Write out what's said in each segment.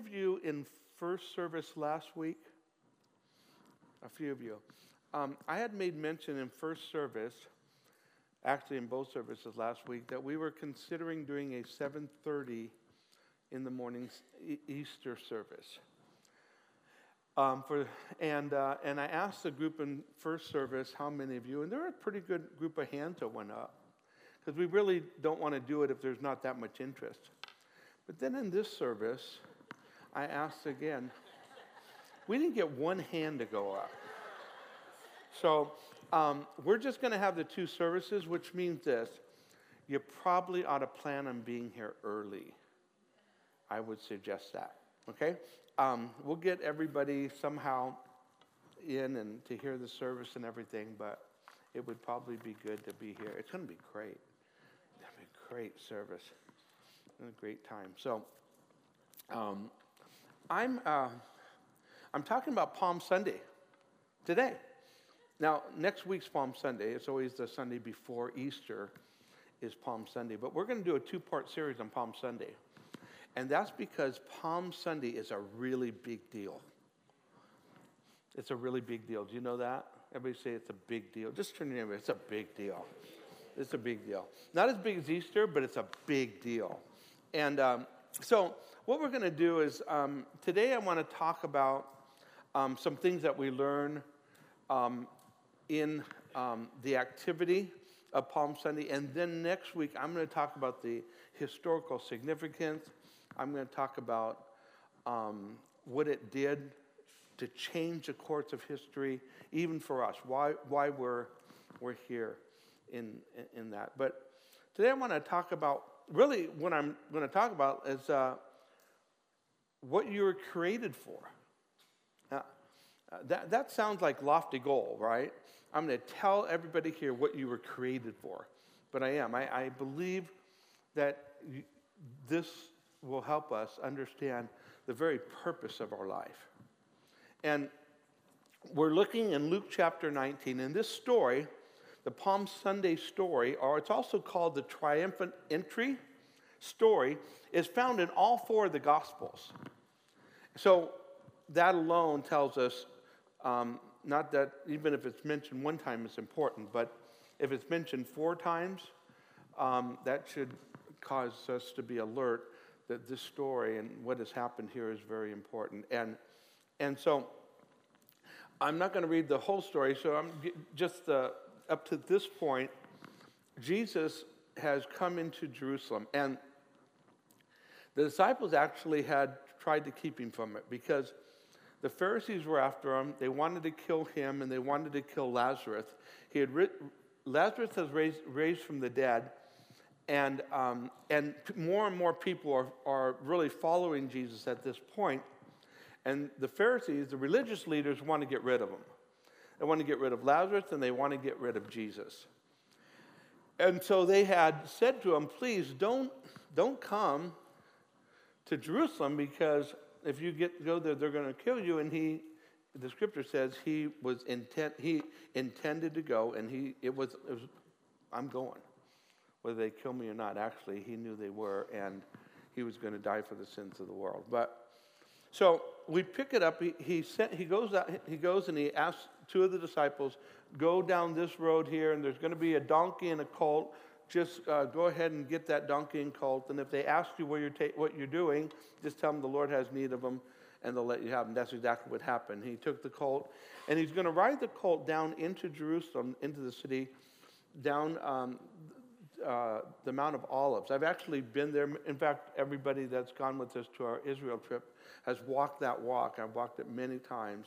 of you in first service last week? A few of you. Um, I had made mention in first service, actually in both services last week, that we were considering doing a 7:30 in the morning Easter service. Um, for, and, uh, and I asked the group in first service how many of you, and there were a pretty good group of hands that went up, because we really don't want to do it if there's not that much interest. But then in this service, I asked again. We didn't get one hand to go up. So um, we're just going to have the two services, which means this you probably ought to plan on being here early. I would suggest that. Okay? Um, we'll get everybody somehow in and to hear the service and everything, but it would probably be good to be here. It's going to be great. It'll be a great service and a great time. So, um, I'm, uh, I'm talking about Palm Sunday today. Now, next week's Palm Sunday, it's always the Sunday before Easter, is Palm Sunday. But we're going to do a two part series on Palm Sunday. And that's because Palm Sunday is a really big deal. It's a really big deal. Do you know that? Everybody say it's a big deal. Just turn your neighbor. It's a big deal. It's a big deal. Not as big as Easter, but it's a big deal. And um, so, what we're going to do is um, today I want to talk about um, some things that we learn um, in um, the activity of Palm Sunday. And then next week, I'm going to talk about the historical significance. I'm going to talk about um, what it did to change the course of history, even for us, why, why we're, we're here in, in that. But today I want to talk about really, what I'm going to talk about is uh, what you were created for. Now, uh, that, that sounds like lofty goal, right? I'm going to tell everybody here what you were created for. But I am. I, I believe that you, this will help us understand the very purpose of our life. And we're looking in Luke chapter 19. In this story, the Palm Sunday story, or it's also called the triumphant entry story, is found in all four of the Gospels. So that alone tells us um, not that even if it's mentioned one time, it's important, but if it's mentioned four times, um, that should cause us to be alert that this story and what has happened here is very important. And, and so I'm not going to read the whole story, so I'm just uh, up to this point, Jesus has come into Jerusalem. And the disciples actually had tried to keep him from it because the Pharisees were after him. They wanted to kill him and they wanted to kill Lazarus. He had Lazarus was raised, raised from the dead, and, um, and more and more people are, are really following Jesus at this point. And the Pharisees, the religious leaders, want to get rid of him. They want to get rid of Lazarus and they want to get rid of Jesus. And so they had said to him, Please don't, don't come to Jerusalem because if you get, go there, they're going to kill you. And he, the scripture says he was intent, he intended to go and he, it was, it was I'm going. Whether they kill me or not, actually, he knew they were and he was going to die for the sins of the world. But so we pick it up. He, he, sent, he, goes out, he goes and he asks two of the disciples, go down this road here, and there's going to be a donkey and a colt. Just uh, go ahead and get that donkey and colt. And if they ask you where you're ta- what you're doing, just tell them the Lord has need of them, and they'll let you have them. That's exactly what happened. He took the colt, and he's going to ride the colt down into Jerusalem, into the city, down um, uh, the Mount of Olives. I've actually been there. In fact, everybody that's gone with us to our Israel trip has walked that walk. I've walked it many times.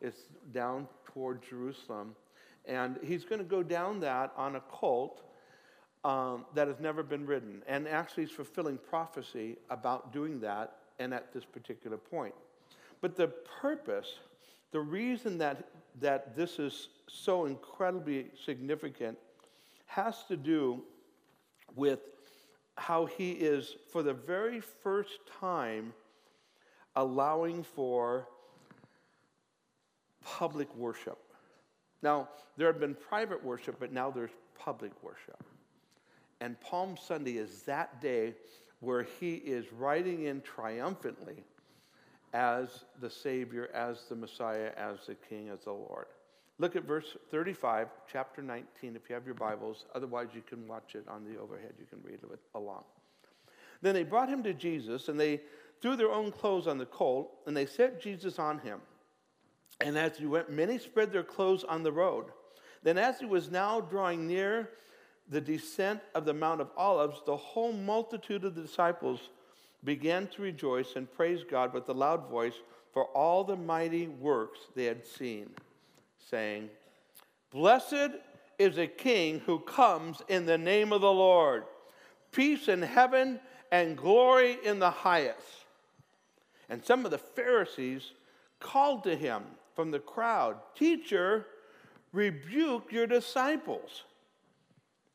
It's down toward Jerusalem. And he's going to go down that on a colt um, that has never been ridden. And actually, he's fulfilling prophecy about doing that and at this particular point. But the purpose, the reason that, that this is so incredibly significant has to do with how he is, for the very first time, allowing for public worship. Now, there had been private worship, but now there's public worship. And Palm Sunday is that day where he is riding in triumphantly as the Savior, as the Messiah, as the King, as the Lord. Look at verse 35, chapter 19, if you have your Bibles. Otherwise, you can watch it on the overhead. You can read it along. Then they brought him to Jesus, and they threw their own clothes on the colt, and they set Jesus on him. And as he went, many spread their clothes on the road. Then, as he was now drawing near the descent of the Mount of Olives, the whole multitude of the disciples began to rejoice and praise God with a loud voice for all the mighty works they had seen saying, Blessed is a king who comes in the name of the Lord. Peace in heaven and glory in the highest. And some of the Pharisees called to him from the crowd, Teacher, rebuke your disciples.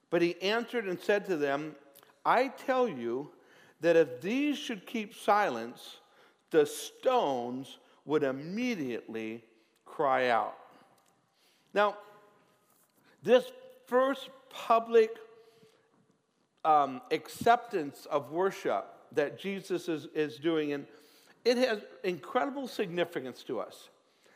But he answered and said to them, I tell you that if these should keep silence, the stones would immediately cry out. Now, this first public um, acceptance of worship that Jesus is, is doing, and it has incredible significance to us.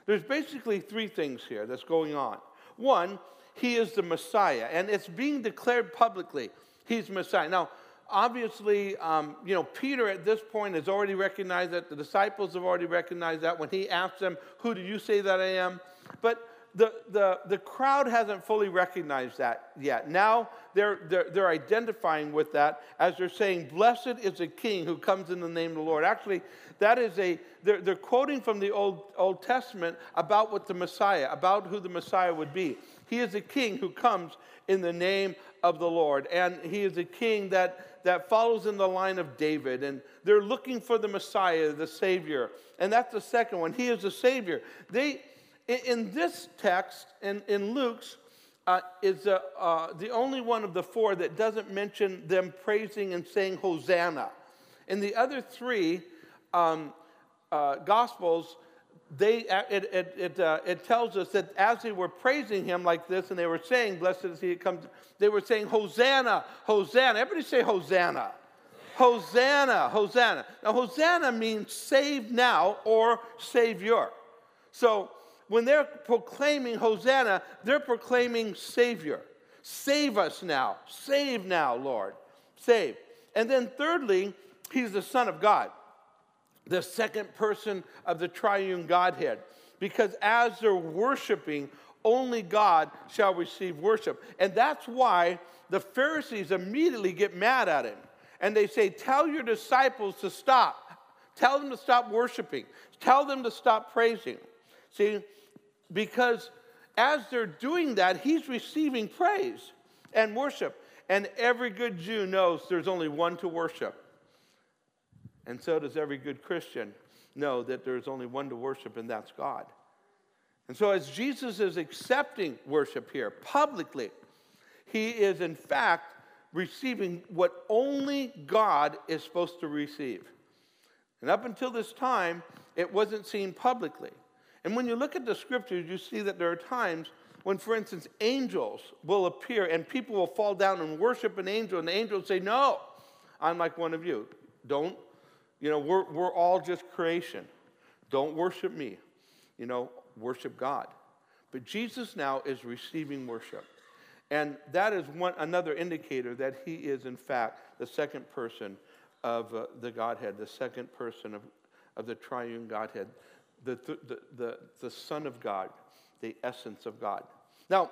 There's basically three things here that's going on. One, he is the Messiah, and it's being declared publicly he's Messiah. Now, obviously, um, you know, Peter at this point has already recognized that. The disciples have already recognized that when he asked them, Who do you say that I am? But the, the, the crowd hasn't fully recognized that yet. Now they're, they're, they're identifying with that as they're saying, Blessed is a king who comes in the name of the Lord. Actually, that is a, they're, they're quoting from the Old, Old Testament about what the Messiah, about who the Messiah would be. He is a king who comes in the name of the Lord. And he is a king that, that follows in the line of David. And they're looking for the Messiah, the Savior. And that's the second one. He is the Savior. They, in this text, in, in Luke's, uh, is uh, uh, the only one of the four that doesn't mention them praising and saying Hosanna. In the other three um, uh, Gospels, they, it, it, it, uh, it, tells us that as they were praising him like this and they were saying, Blessed is he that comes, they were saying, Hosanna, Hosanna. Everybody say Hosanna. Hosanna, Hosanna. Now, Hosanna means save now or Savior. So, when they're proclaiming Hosanna, they're proclaiming Savior. Save us now. Save now, Lord. Save. And then, thirdly, he's the Son of God, the second person of the triune Godhead. Because as they're worshiping, only God shall receive worship. And that's why the Pharisees immediately get mad at him. And they say, Tell your disciples to stop. Tell them to stop worshiping. Tell them to stop praising. See, because as they're doing that, he's receiving praise and worship. And every good Jew knows there's only one to worship. And so does every good Christian know that there's only one to worship, and that's God. And so, as Jesus is accepting worship here publicly, he is in fact receiving what only God is supposed to receive. And up until this time, it wasn't seen publicly. And when you look at the scriptures, you see that there are times when, for instance, angels will appear and people will fall down and worship an angel, and the angel will say, No, I'm like one of you. Don't, you know, we're, we're all just creation. Don't worship me. You know, worship God. But Jesus now is receiving worship. And that is one, another indicator that he is, in fact, the second person of uh, the Godhead, the second person of, of the triune Godhead the, the, the, the Son of God, the essence of God. Now,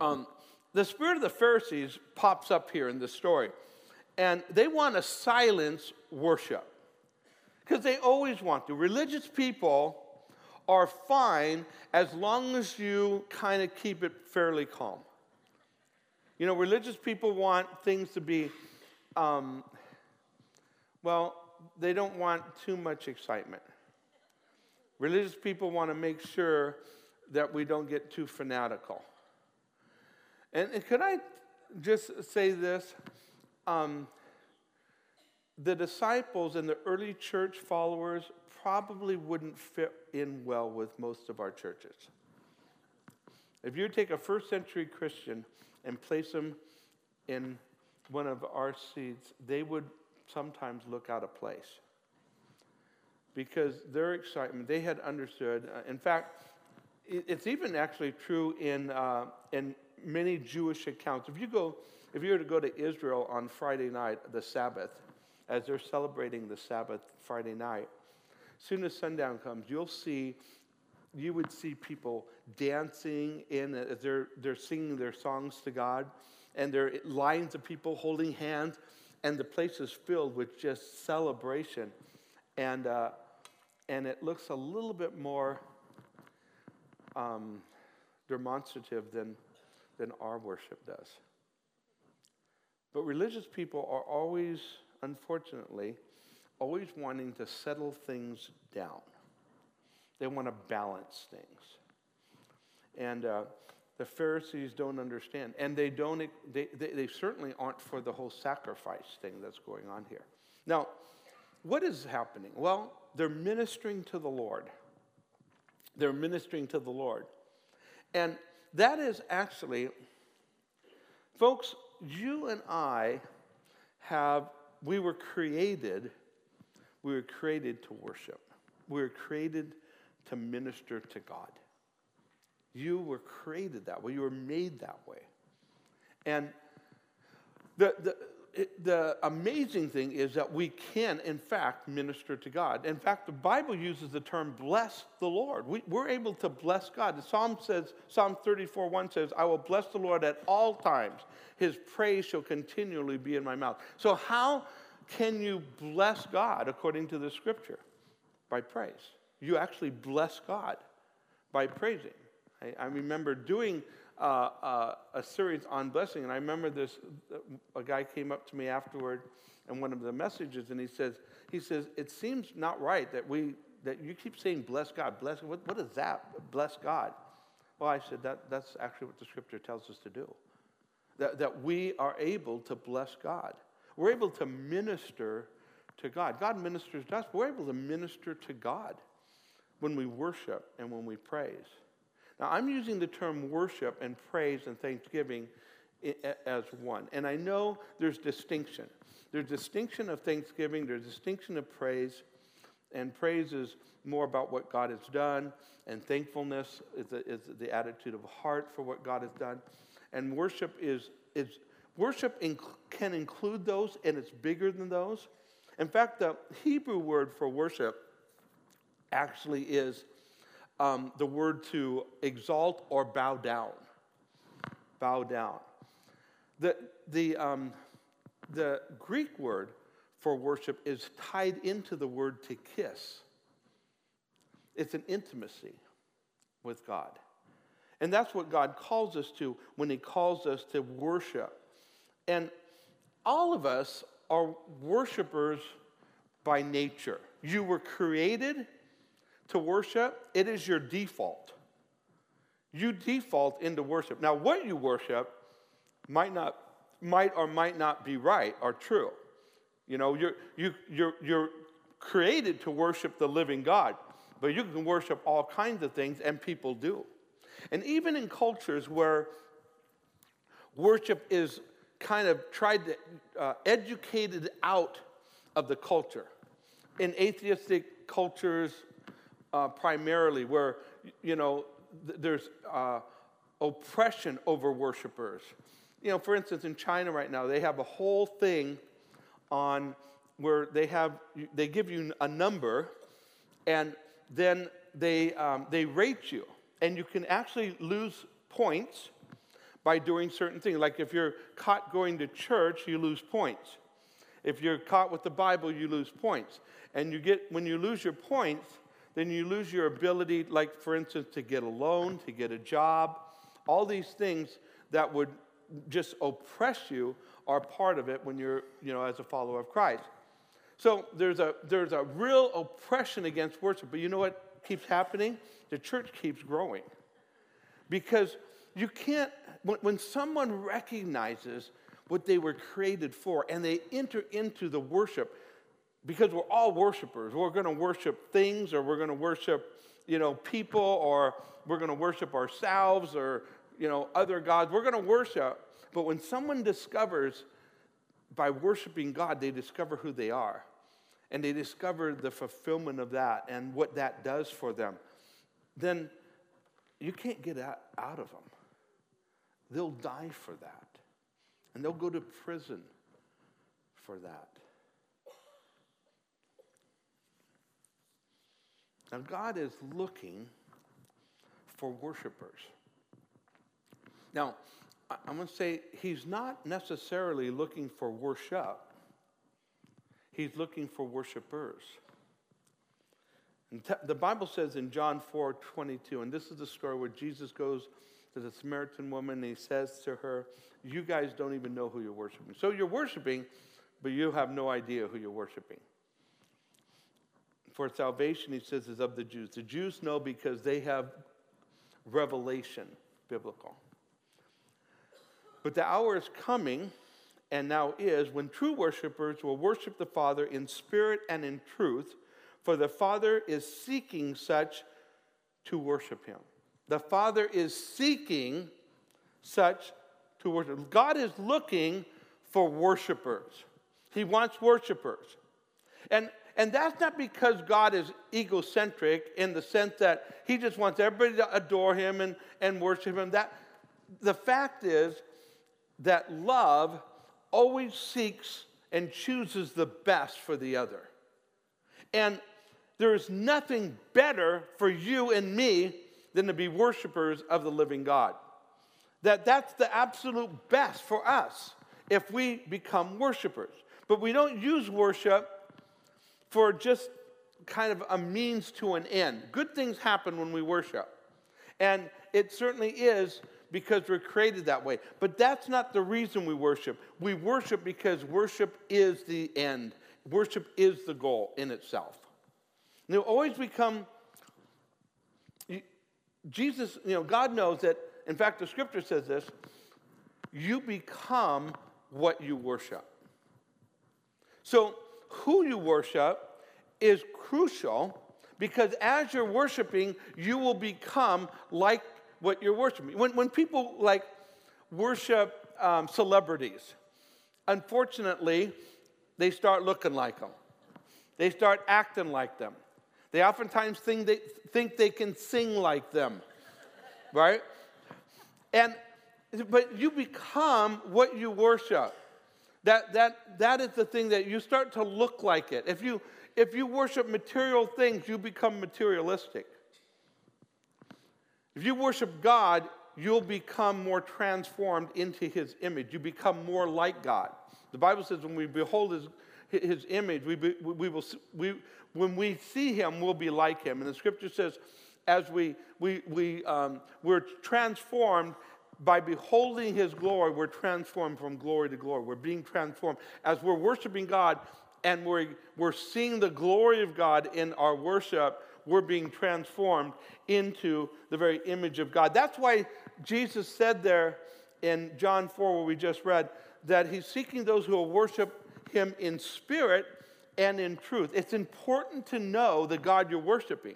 um, the spirit of the Pharisees pops up here in this story, and they want to silence worship because they always want to. Religious people are fine as long as you kind of keep it fairly calm. You know, religious people want things to be, um, well, they don't want too much excitement. Religious people want to make sure that we don't get too fanatical. And, and could I just say this? Um, the disciples and the early church followers probably wouldn't fit in well with most of our churches. If you take a first century Christian and place them in one of our seats, they would sometimes look out of place. Because their excitement, they had understood. Uh, in fact, it, it's even actually true in, uh, in many Jewish accounts. If you, go, if you were to go to Israel on Friday night, the Sabbath, as they're celebrating the Sabbath Friday night, soon as sundown comes, you'll see, you would see people dancing in as they're, they're singing their songs to God, and there are lines of people holding hands, and the place is filled with just celebration. And, uh, and it looks a little bit more um, demonstrative than, than our worship does. But religious people are always, unfortunately, always wanting to settle things down. They want to balance things. And uh, the Pharisees don't understand. And they, don't, they, they, they certainly aren't for the whole sacrifice thing that's going on here. Now, what is happening? Well, they're ministering to the Lord. They're ministering to the Lord. And that is actually, folks, you and I have, we were created, we were created to worship. We were created to minister to God. You were created that way. You were made that way. And the, the, the amazing thing is that we can, in fact, minister to God. In fact, the Bible uses the term bless the Lord. We, are able to bless God. The Psalm says, Psalm 34 1 says, I will bless the Lord at all times. His praise shall continually be in my mouth. So, how can you bless God according to the scripture? By praise. You actually bless God by praising. I, I remember doing uh, uh, a series on blessing. And I remember this, a guy came up to me afterward in one of the messages, and he says, he says, it seems not right that we, that you keep saying bless God, bless, what, what is that, bless God? Well, I said, that, that's actually what the scripture tells us to do. That, that we are able to bless God. We're able to minister to God. God ministers to us, but we're able to minister to God when we worship and when we praise. Now, I'm using the term worship and praise and thanksgiving as one. And I know there's distinction. There's distinction of thanksgiving, there's distinction of praise, and praise is more about what God has done, and thankfulness is the, is the attitude of heart for what God has done. And worship is, is worship inc- can include those, and it's bigger than those. In fact, the Hebrew word for worship actually is um, the word to exalt or bow down. Bow down. The, the, um, the Greek word for worship is tied into the word to kiss. It's an intimacy with God. And that's what God calls us to when He calls us to worship. And all of us are worshipers by nature. You were created to worship, it is your default. You default into worship. Now, what you worship might not, might or might not be right or true. You know, you're, you, you're, you're created to worship the living God, but you can worship all kinds of things, and people do. And even in cultures where worship is kind of tried to uh, educated out of the culture, in atheistic cultures, uh, primarily, where, you know, th- there's uh, oppression over worshipers. You know, for instance, in China right now, they have a whole thing on where they have, they give you a number and then they, um, they rate you. And you can actually lose points by doing certain things. Like if you're caught going to church, you lose points. If you're caught with the Bible, you lose points. And you get, when you lose your points, then you lose your ability, like for instance, to get a loan, to get a job. All these things that would just oppress you are part of it when you're, you know, as a follower of Christ. So there's a, there's a real oppression against worship. But you know what keeps happening? The church keeps growing. Because you can't, when, when someone recognizes what they were created for and they enter into the worship, because we're all worshipers. We're going to worship things or we're going to worship, you know, people or we're going to worship ourselves or, you know, other gods. We're going to worship. But when someone discovers by worshiping God, they discover who they are. and they discover the fulfillment of that and what that does for them, then you can't get out, out of them. They'll die for that. And they'll go to prison for that. Now, God is looking for worshipers. Now, I'm going to say He's not necessarily looking for worship, He's looking for worshipers. The Bible says in John 4 22, and this is the story where Jesus goes to the Samaritan woman and he says to her, You guys don't even know who you're worshiping. So you're worshiping, but you have no idea who you're worshiping. For salvation, he says, is of the Jews. The Jews know because they have revelation, biblical. But the hour is coming, and now is, when true worshipers will worship the Father in spirit and in truth, for the Father is seeking such to worship him. The Father is seeking such to worship. God is looking for worshipers. He wants worshipers. And, and that's not because God is egocentric in the sense that he just wants everybody to adore him and, and worship him. That, the fact is that love always seeks and chooses the best for the other. And there is nothing better for you and me than to be worshipers of the living God. That that's the absolute best for us if we become worshipers. But we don't use worship for just kind of a means to an end. Good things happen when we worship. And it certainly is because we're created that way. But that's not the reason we worship. We worship because worship is the end, worship is the goal in itself. And it always become Jesus, you know, God knows that, in fact, the scripture says this you become what you worship. So, who you worship is crucial because as you're worshiping, you will become like what you're worshiping. When, when people like worship um, celebrities, unfortunately, they start looking like them, they start acting like them. They oftentimes think they, think they can sing like them, right? And but you become what you worship. That, that, that is the thing that you start to look like it. If you, if you worship material things, you become materialistic. If you worship God, you'll become more transformed into his image. You become more like God. The Bible says when we behold his, his image, we, be, we will, we, when we see him, we'll be like him. And the scripture says, as we, we, we, um, we're transformed by beholding his glory, we're transformed from glory to glory. We're being transformed. As we're worshiping God and we're, we're seeing the glory of God in our worship, we're being transformed into the very image of God. That's why Jesus said there in John 4, where we just read, that he's seeking those who will worship him in spirit and in truth. It's important to know the God you're worshiping.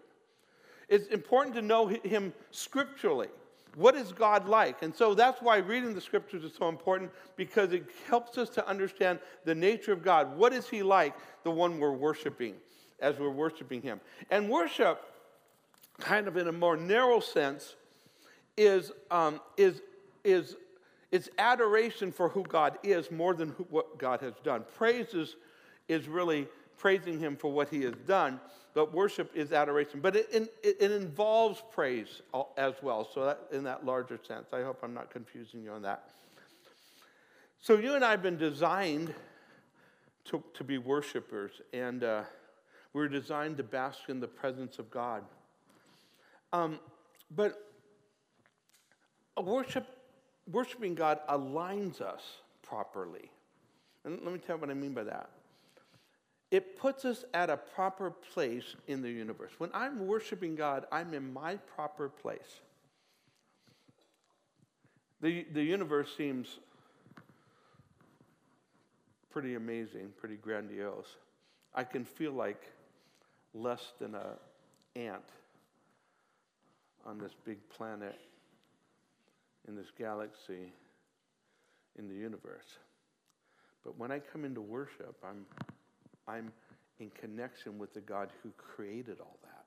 It's important to know him scripturally. What is God like? And so that's why reading the scriptures is so important because it helps us to understand the nature of God. What is he like, the one we're worshiping as we're worshiping him? And worship, kind of in a more narrow sense, is, um, is, is it's adoration for who God is more than who, what God has done. Praise is, is really praising him for what he has done but worship is adoration. But it, it, it, involves praise as well, so that, in that larger sense. I hope I'm not confusing you on that. So, you and I have been designed to, to be worshipers, and uh, we're designed to bask in the presence of God. Um, but worship, worshiping God aligns us properly. And let me tell you what I mean by that it puts us at a proper place in the universe. When I'm worshiping God, I'm in my proper place. The, the universe seems pretty amazing, pretty grandiose. I can feel like less than an ant on this big planet, in this galaxy, in the universe. But when I come into worship, I'm I'm in connection with the God who created all that.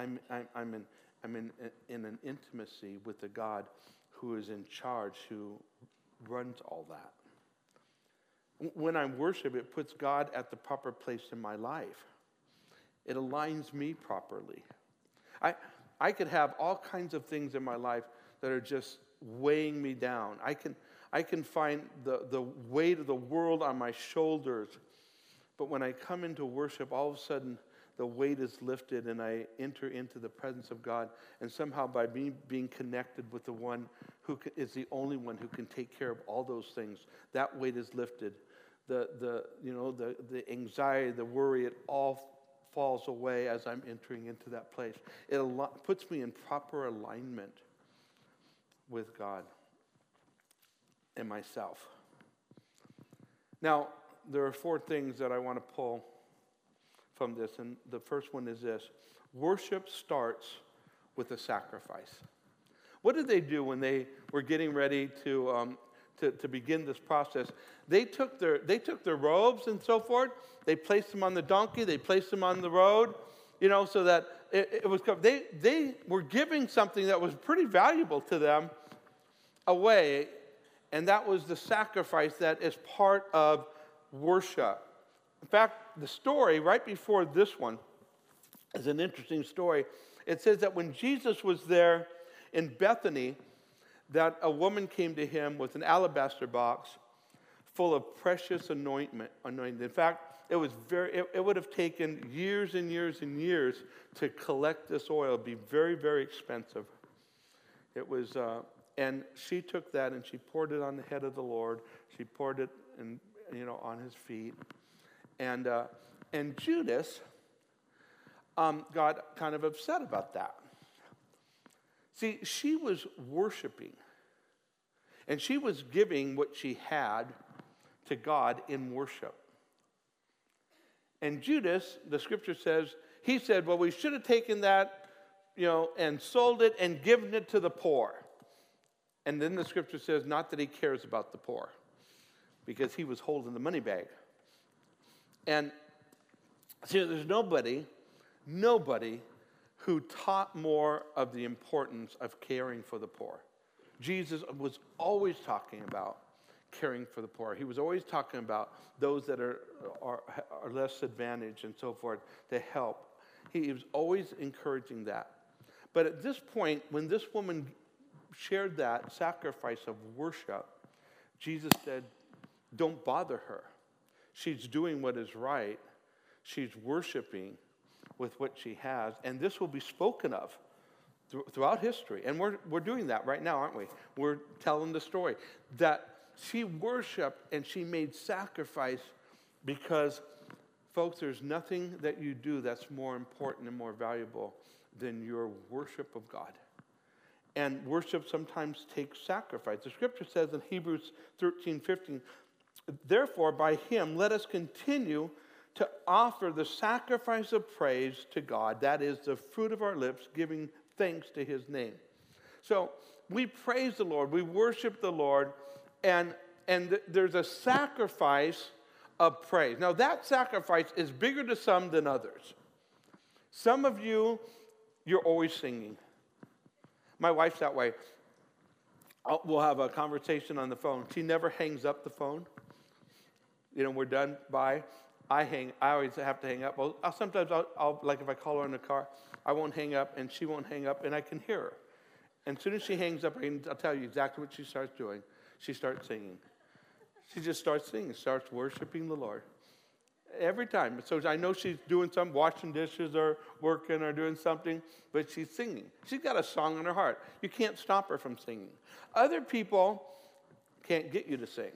I'm, I'm, I'm, in, I'm in, in an intimacy with the God who is in charge, who runs all that. When I worship, it puts God at the proper place in my life. It aligns me properly. I, I could have all kinds of things in my life that are just weighing me down. I can, I can find the, the weight of the world on my shoulders. But when I come into worship, all of a sudden the weight is lifted and I enter into the presence of God. And somehow, by me being connected with the one who is the only one who can take care of all those things, that weight is lifted. The, the, you know, the, the anxiety, the worry, it all falls away as I'm entering into that place. It al- puts me in proper alignment with God and myself. Now, there are four things that I want to pull from this, and the first one is this worship starts with a sacrifice. What did they do when they were getting ready to, um, to, to, begin this process? They took, their, they took their robes and so forth, they placed them on the donkey, they placed them on the road, you know, so that it, it was, they, they were giving something that was pretty valuable to them away, and that was the sacrifice that is part of worship. In fact, the story right before this one is an interesting story. It says that when Jesus was there in Bethany, that a woman came to him with an alabaster box full of precious anointment. anointment. In fact, it was very it, it would have taken years and years and years to collect this oil. It'd be very, very expensive. It was uh, and she took that and she poured it on the head of the Lord. She poured it and you know on his feet. And uh, and Judas um, got kind of upset about that. See, she was worshiping, and she was giving what she had to God in worship. And Judas, the scripture says, he said, Well, we should have taken that, you know, and sold it and given it to the poor. And then the scripture says, Not that he cares about the poor, because he was holding the money bag. And see, there's nobody, nobody who taught more of the importance of caring for the poor. Jesus was always talking about caring for the poor. He was always talking about those that are, are, are less advantaged and so forth to help. He was always encouraging that. But at this point, when this woman shared that sacrifice of worship, Jesus said, Don't bother her. She's doing what is right, she's worshiping with what she has, and this will be spoken of throughout history. And we're, we're doing that right now, aren't we? We're telling the story that she worshiped and she made sacrifice because, folks, there's nothing that you do that's more important and more valuable than your worship of God. And worship sometimes takes sacrifice. The scripture says in Hebrews 13 15, therefore, by him, let us continue to offer the sacrifice of praise to God. That is the fruit of our lips, giving thanks to his name. So we praise the Lord, we worship the Lord, and, and th- there's a sacrifice of praise. Now, that sacrifice is bigger to some than others. Some of you, you're always singing. My wife's that way. I'll, we'll have a conversation on the phone. She never hangs up the phone. You know, we're done by. I hang. I always have to hang up. Well, I'll, sometimes I'll, I'll, like if I call her in the car, I won't hang up, and she won't hang up, and I can hear her. And as soon as she hangs up, I will tell you exactly what she starts doing. She starts singing. She just starts singing, starts worshiping the Lord every time. So I know she's doing some, washing dishes or working or doing something, but she's singing. She's got a song in her heart. You can't stop her from singing. Other people can't get you to sing.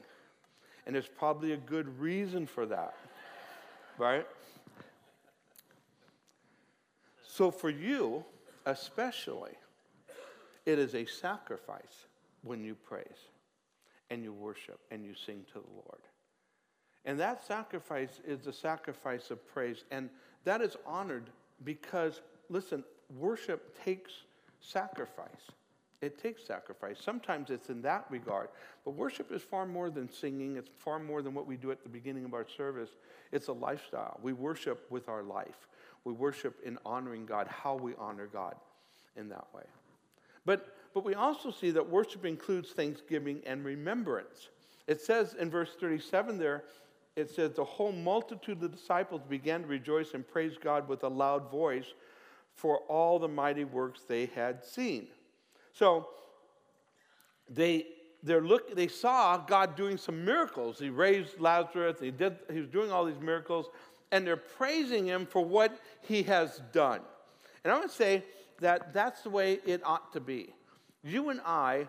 And there's probably a good reason for that, right? So for you, especially, it is a sacrifice when you praise and you worship and you sing to the Lord. And that sacrifice is the sacrifice of praise. And that is honored because, listen, worship takes sacrifice. It takes sacrifice. Sometimes it's in that regard. But worship is far more than singing, it's far more than what we do at the beginning of our service. It's a lifestyle. We worship with our life, we worship in honoring God, how we honor God in that way. But, but we also see that worship includes thanksgiving and remembrance. It says in verse 37 there, it says, The whole multitude of the disciples began to rejoice and praise God with a loud voice for all the mighty works they had seen. So they, they look, they saw God doing some miracles. He raised Lazarus, he, did, he was doing all these miracles, and they're praising him for what he has done. And I would say that that's the way it ought to be. You and I,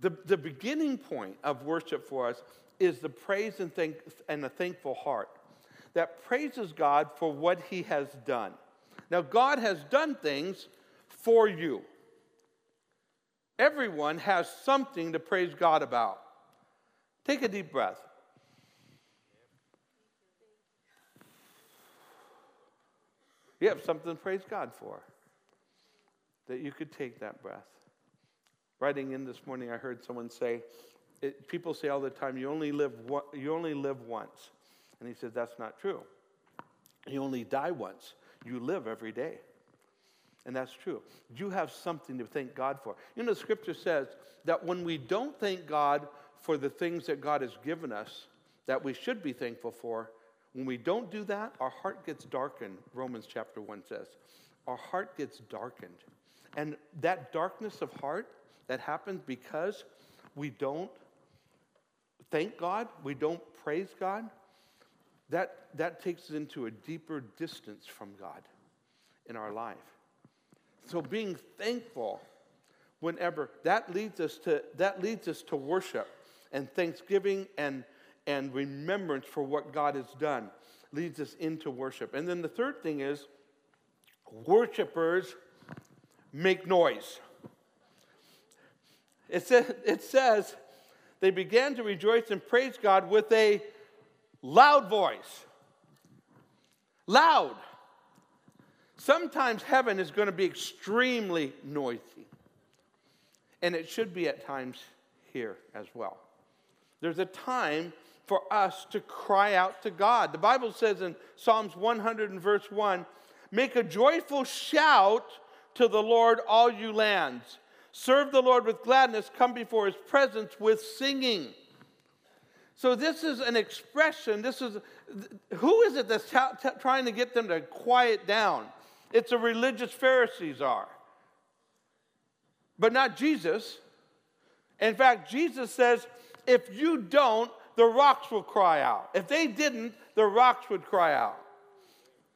the, the beginning point of worship for us is the praise and, thank, and a thankful heart that praises God for what he has done. Now, God has done things for you. Everyone has something to praise God about. Take a deep breath. You have something to praise God for. That you could take that breath. Writing in this morning, I heard someone say, it, people say all the time, you only, live one, you only live once. And he said, that's not true. You only die once. You live every day. And that's true. You have something to thank God for. You know, the scripture says that when we don't thank God for the things that God has given us that we should be thankful for, when we don't do that, our heart gets darkened, Romans chapter 1 says. Our heart gets darkened. And that darkness of heart that happens because we don't thank God, we don't praise God, that, that takes us into a deeper distance from God in our life. So being thankful whenever that leads us to that leads us to worship and thanksgiving and and remembrance for what God has done leads us into worship. And then the third thing is worshipers make noise. It says, it says they began to rejoice and praise God with a loud voice. Loud. Sometimes heaven is going to be extremely noisy. And it should be at times here as well. There's a time for us to cry out to God. The Bible says in Psalms 100 and verse 1 Make a joyful shout to the Lord, all you lands. Serve the Lord with gladness, come before his presence with singing. So, this is an expression. This is who is it that's t- t- trying to get them to quiet down? It's the religious Pharisees are, but not Jesus. In fact, Jesus says, if you don't, the rocks will cry out. If they didn't, the rocks would cry out.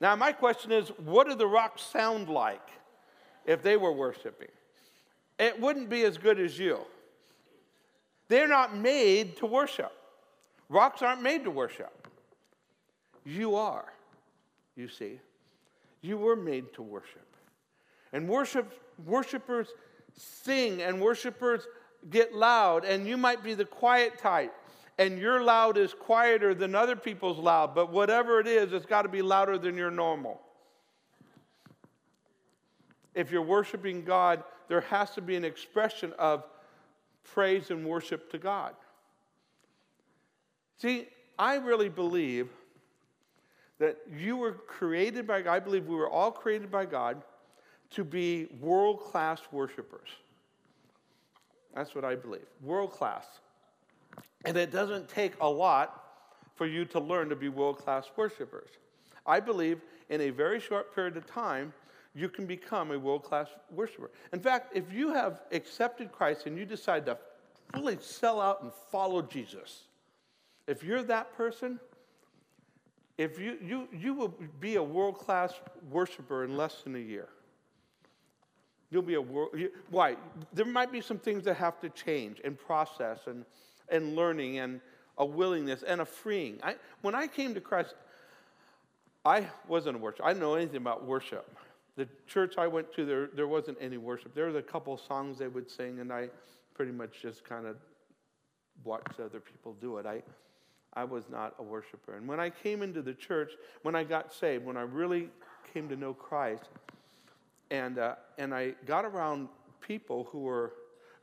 Now, my question is, what do the rocks sound like if they were worshiping? It wouldn't be as good as you. They're not made to worship. Rocks aren't made to worship. You are, you see. You were made to worship. And worship, worshipers sing and worshipers get loud, and you might be the quiet type, and your loud is quieter than other people's loud, but whatever it is, it's got to be louder than your normal. If you're worshiping God, there has to be an expression of praise and worship to God. See, I really believe that you were created by God. I believe we were all created by God to be world class worshipers. That's what I believe. World class. And it doesn't take a lot for you to learn to be world class worshipers. I believe in a very short period of time, you can become a world class worshiper. In fact, if you have accepted Christ and you decide to fully sell out and follow Jesus, if you're that person, if you, you, you will be a world class worshiper in less than a year. You'll be a world. Why? There might be some things that have to change and process and, and learning and a willingness and a freeing. I, when I came to Christ, I wasn't a worshiper. I didn't know anything about worship. The church I went to, there, there wasn't any worship. There was a couple songs they would sing, and I pretty much just kind of watched other people do it. I, I was not a worshiper. And when I came into the church, when I got saved, when I really came to know Christ, and, uh, and I got around people who were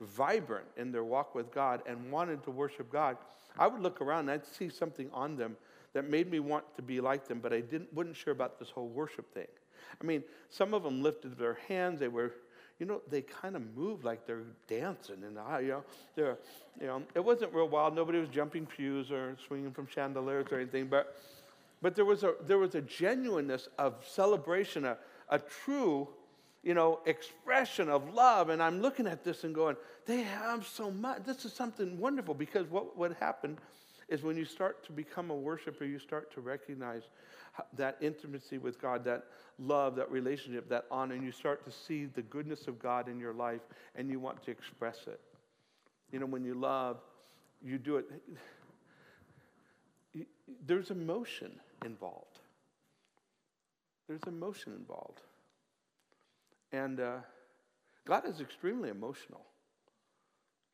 vibrant in their walk with God and wanted to worship God, I would look around and I'd see something on them that made me want to be like them, but I didn't, wasn't sure about this whole worship thing. I mean, some of them lifted their hands, they were you know, they kind of moved like they're dancing, and you know, they're, you know, it wasn't real wild. Nobody was jumping pews or swinging from chandeliers or anything, but, but there was a there was a genuineness of celebration, a, a true, you know, expression of love. And I'm looking at this and going, they have so much. This is something wonderful because what what happened is when you start to become a worshiper, you start to recognize that intimacy with God, that love, that relationship, that honor, and you start to see the goodness of God in your life and you want to express it. You know, when you love, you do it. There's emotion involved. There's emotion involved. And uh, God is extremely emotional.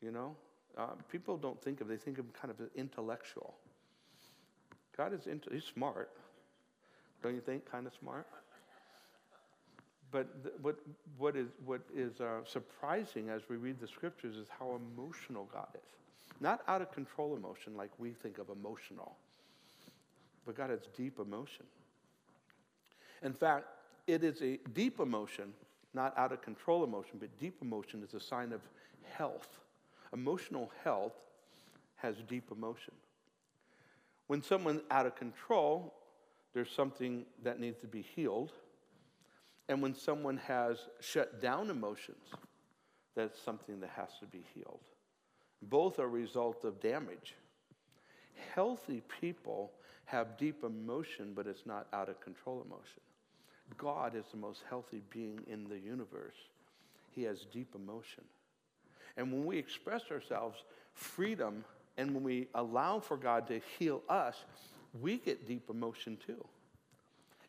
You know, uh, people don't think of, they think of him kind of intellectual. God is, into, he's smart. Don't you think? Kind of smart. But th- what, what is, what is uh, surprising as we read the scriptures is how emotional God is. Not out of control emotion like we think of emotional, but God has deep emotion. In fact, it is a deep emotion, not out of control emotion, but deep emotion is a sign of health. Emotional health has deep emotion. When someone's out of control, there's something that needs to be healed. And when someone has shut down emotions, that's something that has to be healed. Both are a result of damage. Healthy people have deep emotion, but it's not out of control emotion. God is the most healthy being in the universe. He has deep emotion. And when we express ourselves freedom and when we allow for God to heal us, we get deep emotion too.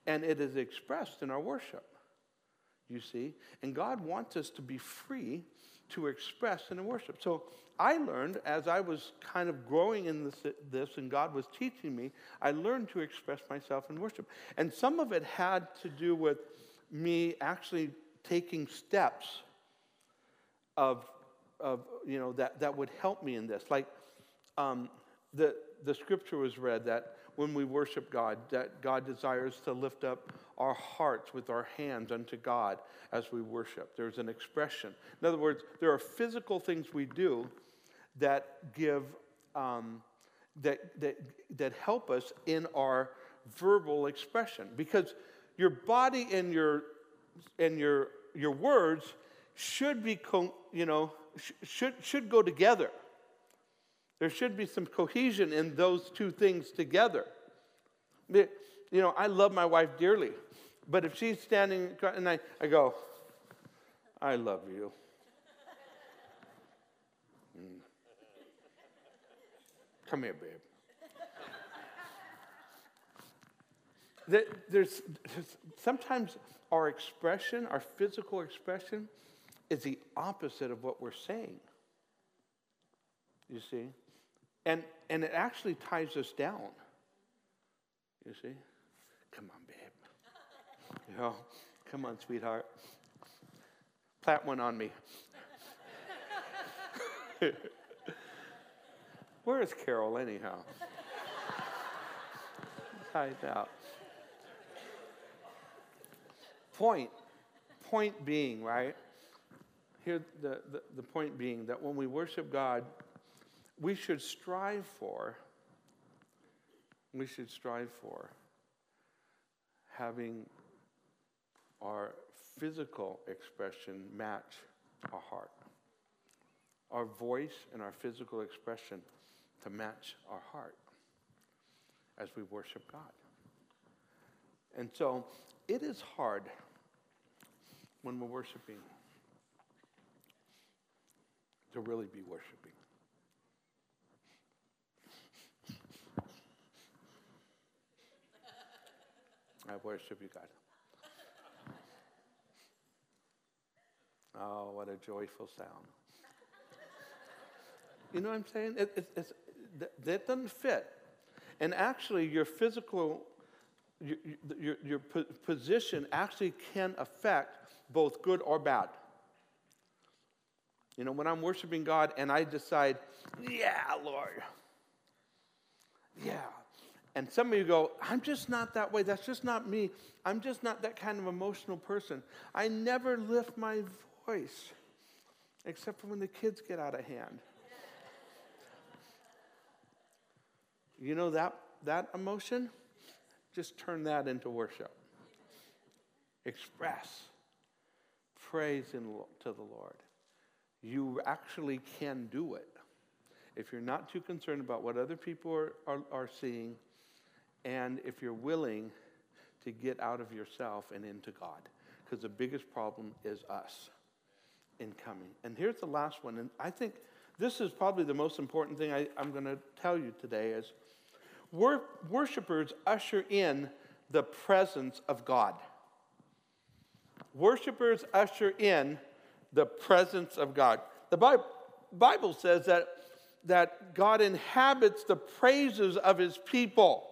And it is expressed in our worship, you see. And God wants us to be free to express in worship. So I learned as I was kind of growing in this, this, and God was teaching me, I learned to express myself in worship. And some of it had to do with me actually taking steps of, of you know, that, that would help me in this. Like um, the, the scripture was read that when we worship God, that God desires to lift up our hearts with our hands unto God as we worship. There's an expression. In other words, there are physical things we do that give, um, that, that, that help us in our verbal expression. Because your body and your, and your, your words should be, you know, sh- should, should go together. There should be some cohesion in those two things together. You know, I love my wife dearly, but if she's standing and I, I go, I love you. Mm. Come here, babe. there's, there's, sometimes our expression, our physical expression, is the opposite of what we're saying. You see? And, and it actually ties us down. You see? Come on, babe. You know, come on, sweetheart. Plant one on me. Where is Carol, anyhow? Hide out. Point, point being, right? Here, the, the, the point being that when we worship God, we should strive for, we should strive for having our physical expression match our heart. Our voice and our physical expression to match our heart as we worship God. And so it is hard when we're worshiping to really be worshiping. I worship you, God. Oh, what a joyful sound. You know what I'm saying? It, it, it's, that doesn't fit. And actually, your physical, your, your, your position actually can affect both good or bad. You know, when I'm worshiping God and I decide, yeah, Lord, yeah. And some of you go, I'm just not that way. That's just not me. I'm just not that kind of emotional person. I never lift my voice except for when the kids get out of hand. You know that, that emotion? Just turn that into worship. Express praise in, to the Lord. You actually can do it if you're not too concerned about what other people are, are, are seeing, and if you're willing to get out of yourself and into God. Because the biggest problem is us in coming. And here's the last one, and I think this is probably the most important thing I, am going to tell you today is wor- worshipers usher in the presence of God. Worshippers usher in the presence of God. The Bible says that, that God inhabits the praises of his people.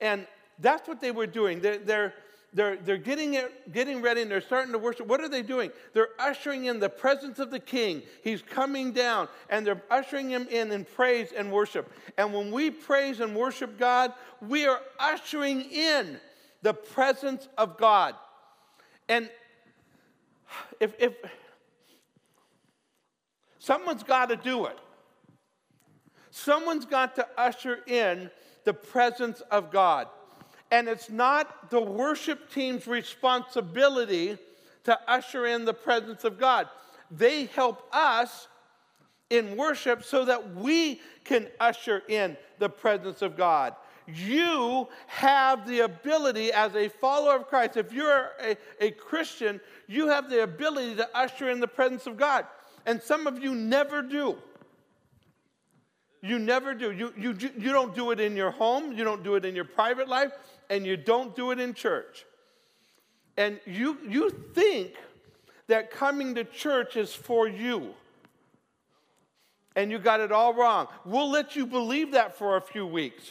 And that's what they were doing. They're, they're, they're, they're getting, it, getting ready and they're starting to worship. What are they doing? They're ushering in the presence of the king. He's coming down and they're ushering him in in praise and worship. And when we praise and worship God, we are ushering in the presence of God. And if, if someone's got to do it, someone's got to usher in the presence of God. And it's not the worship team's responsibility to usher in the presence of God. They help us in worship so that we can usher in the presence of God you have the ability as a follower of Christ, if you're a, a Christian, you have the ability to usher in the presence of God. And some of you never do. You never do. You, you, you don't do it in your home, you don't do it in your private life, and you don't do it in church. And you, you think that coming to church is for you. And you got it all wrong. We'll let you believe that for a few weeks.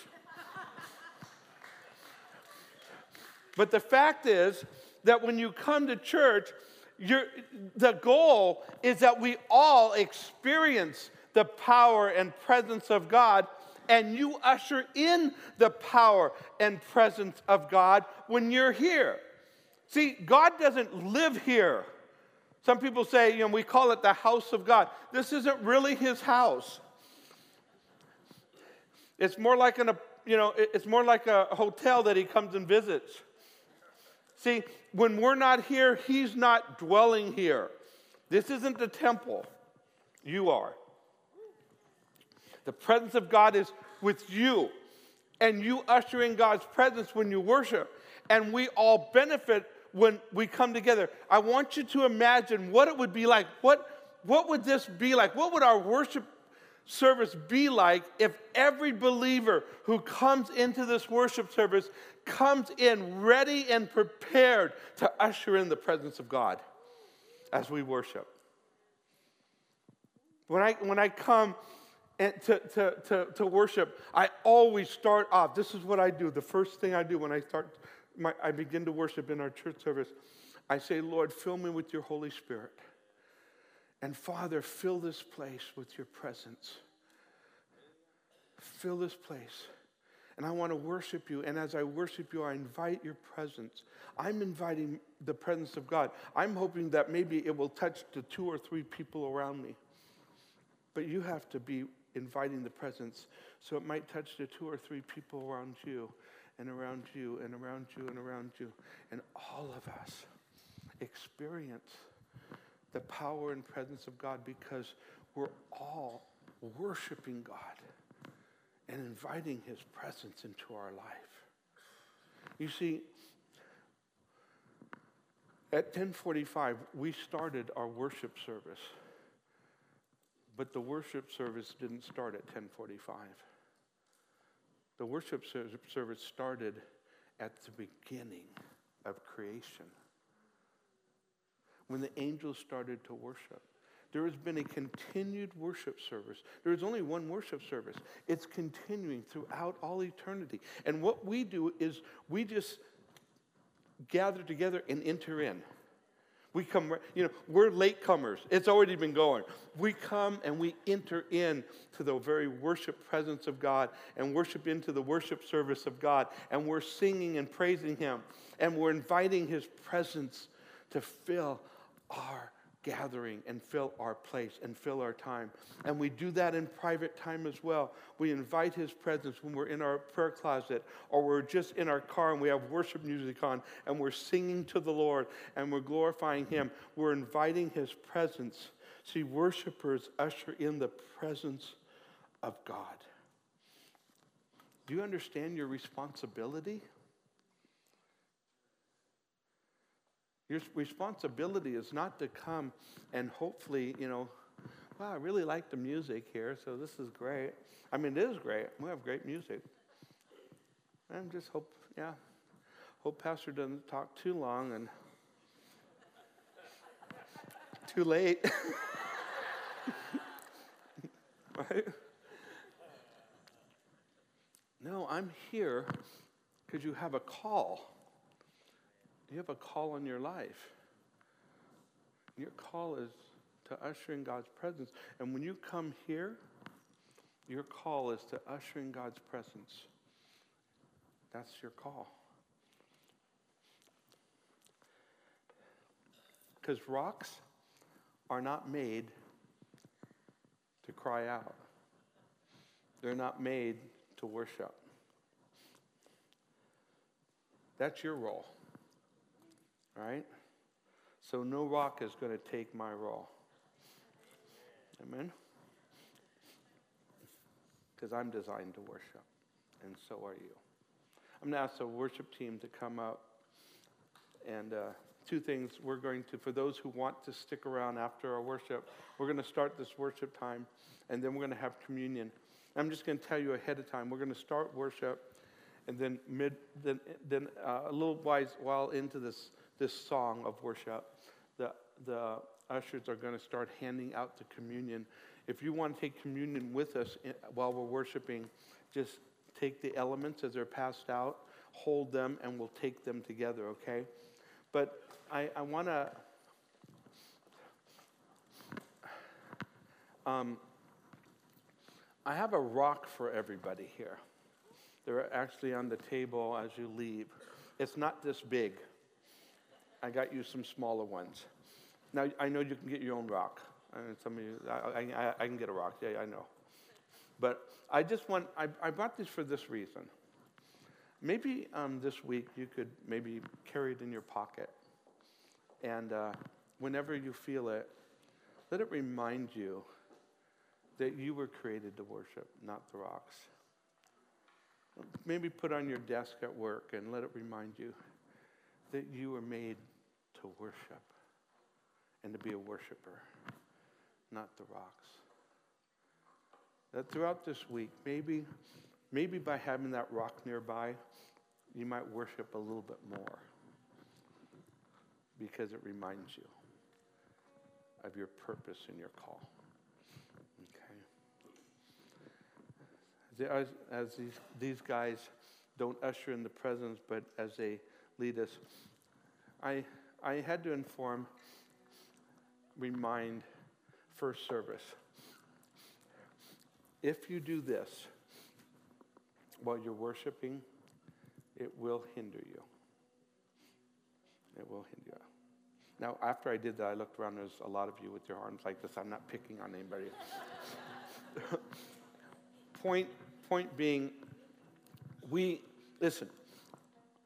But the fact is that when you come to church, the goal is that we all experience the power and presence of God, and you usher in the power and presence of God when you're here. See, God doesn't live here. Some people say, you know, we call it the house of God. This isn't really his house. It's more like an, you know, it's more like a hotel that he comes and visits. See, when we're not here, He's not dwelling here. This isn't the temple. You are. The presence of God is with you, and you usher in God's presence when you worship, and we all benefit when we come together. I want you to imagine what it would be like. What, what would this be like? What would our worship service be like if every believer who comes into this worship service comes in ready and prepared to usher in the presence of God as we worship. When I, when I come to, to, to, to worship, I always start off. This is what I do. The first thing I do when I start, my, I begin to worship in our church service, I say, Lord, fill me with your Holy Spirit. And Father, fill this place with your presence. Fill this place and I want to worship you. And as I worship you, I invite your presence. I'm inviting the presence of God. I'm hoping that maybe it will touch the two or three people around me. But you have to be inviting the presence so it might touch the two or three people around you and around you and around you and around you. And all of us experience the power and presence of God because we're all worshiping God and inviting his presence into our life. You see, at 1045, we started our worship service. But the worship service didn't start at 1045. The worship service started at the beginning of creation. When the angels started to worship. There has been a continued worship service. There is only one worship service. It's continuing throughout all eternity. And what we do is we just gather together and enter in. We come, you know, we're latecomers. It's already been going. We come and we enter in to the very worship presence of God and worship into the worship service of God. And we're singing and praising Him. And we're inviting His presence to fill our gathering and fill our place and fill our time. And we do that in private time as well. We invite His presence when we're in our prayer closet or we're just in our car and we have worship music on and we're singing to the Lord and we're glorifying Him. We're inviting His presence. See, worshipers usher in the presence of God. Do you understand your responsibility? Your responsibility is not to come and hopefully, you know, wow, I really like the music here, so this is great. I mean, it is great. We have great music. And just hope, yeah, hope Pastor doesn't talk too long and too late. right? No, I'm here because you have a call. You have a call on your life. Your call is to usher in God's presence. And when you come here, your call is to usher in God's presence. That's your call. Because rocks are not made to cry out, they're not made to worship. That's your role right? So no rock is going to take my role. Amen? Because I'm designed to worship, and so are you. I'm going to ask the worship team to come up. And uh, two things we're going to, for those who want to stick around after our worship, we're going to start this worship time, and then we're going to have communion. I'm just going to tell you ahead of time, we're going to start worship, and then mid, then, then uh, a little while into this this song of worship, the, the ushers are going to start handing out the communion. If you want to take communion with us while we're worshiping, just take the elements as they're passed out, hold them, and we'll take them together, okay? But I, I want to. Um, I have a rock for everybody here. They're actually on the table as you leave. It's not this big. I got you some smaller ones. Now, I know you can get your own rock. And some of you, I, I, I can get a rock. Yeah, I know. But I just want, I, I brought for this reason. Maybe um, this week you could maybe carry it in your pocket. And uh, whenever you feel it, let it remind you that you were created to worship, not the rocks. Maybe put on your desk at work and let it remind you that you were made to worship and to be a worshiper, not the rocks. That throughout this week, maybe, maybe by having that rock nearby, you might worship a little bit more because it reminds you of your purpose and your call. Okay. As, as these, these guys don't usher in the presence, but as they lead us, I, I had to inform, remind first service. If you do this while you're worshiping, it will hinder you. It will hinder you. Now, after I did that, I looked around. There's a lot of you with your arms like this. I'm not picking on anybody. point, point being, we, listen,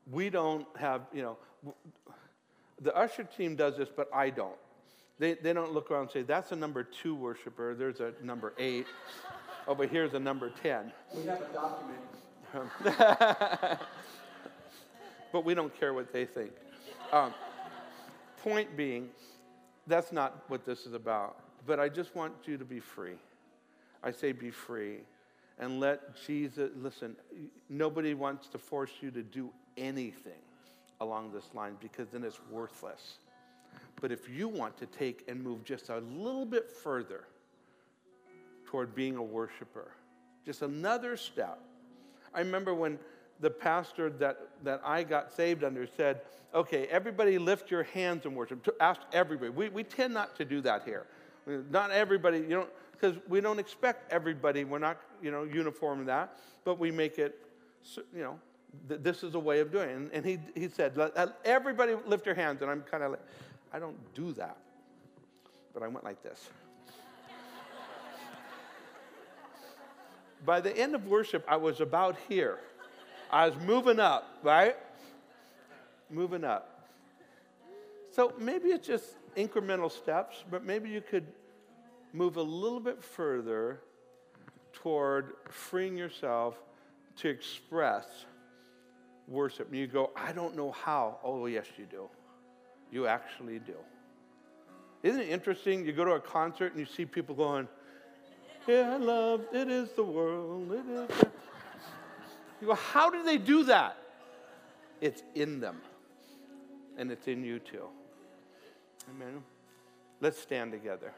we don't have, you know, the usher team does this, but I don't. They, they don't look around and say, that's a number two worshiper, there's a number eight. oh, but here's a number 10. We have a document. but we don't care what they think. Um, point being, that's not what this is about. But I just want you to be free. I say be free and let Jesus, listen, nobody wants to force you to do anything along this line because then it's worthless. But if you want to take and move just a little bit further toward being a worshiper, just another step. I remember when the pastor that, that I got saved under said, okay, everybody lift your hands in worship. Ask everybody. We, we tend not to do that here. Not everybody, you know, because we don't expect everybody. We're not, you know, uniform in that, but we make it, you know, th- this is a way of doing it. And, and he, he said, let, everybody lift your hands. And I'm kind of like, I don't do that. But I went like this. By the end of worship, I was about here. I was moving up, right? Moving up. So maybe it's just incremental steps, but maybe you could move a little bit further toward freeing yourself to express worship. And you go, I don't know how. Oh, yes, you do. You actually do. Isn't it interesting? You go to a concert and you see people going, yeah, I love, it is the world. It is. The... You go, how do they do that? It's in them, and it's in you too. Amen. Let's stand together.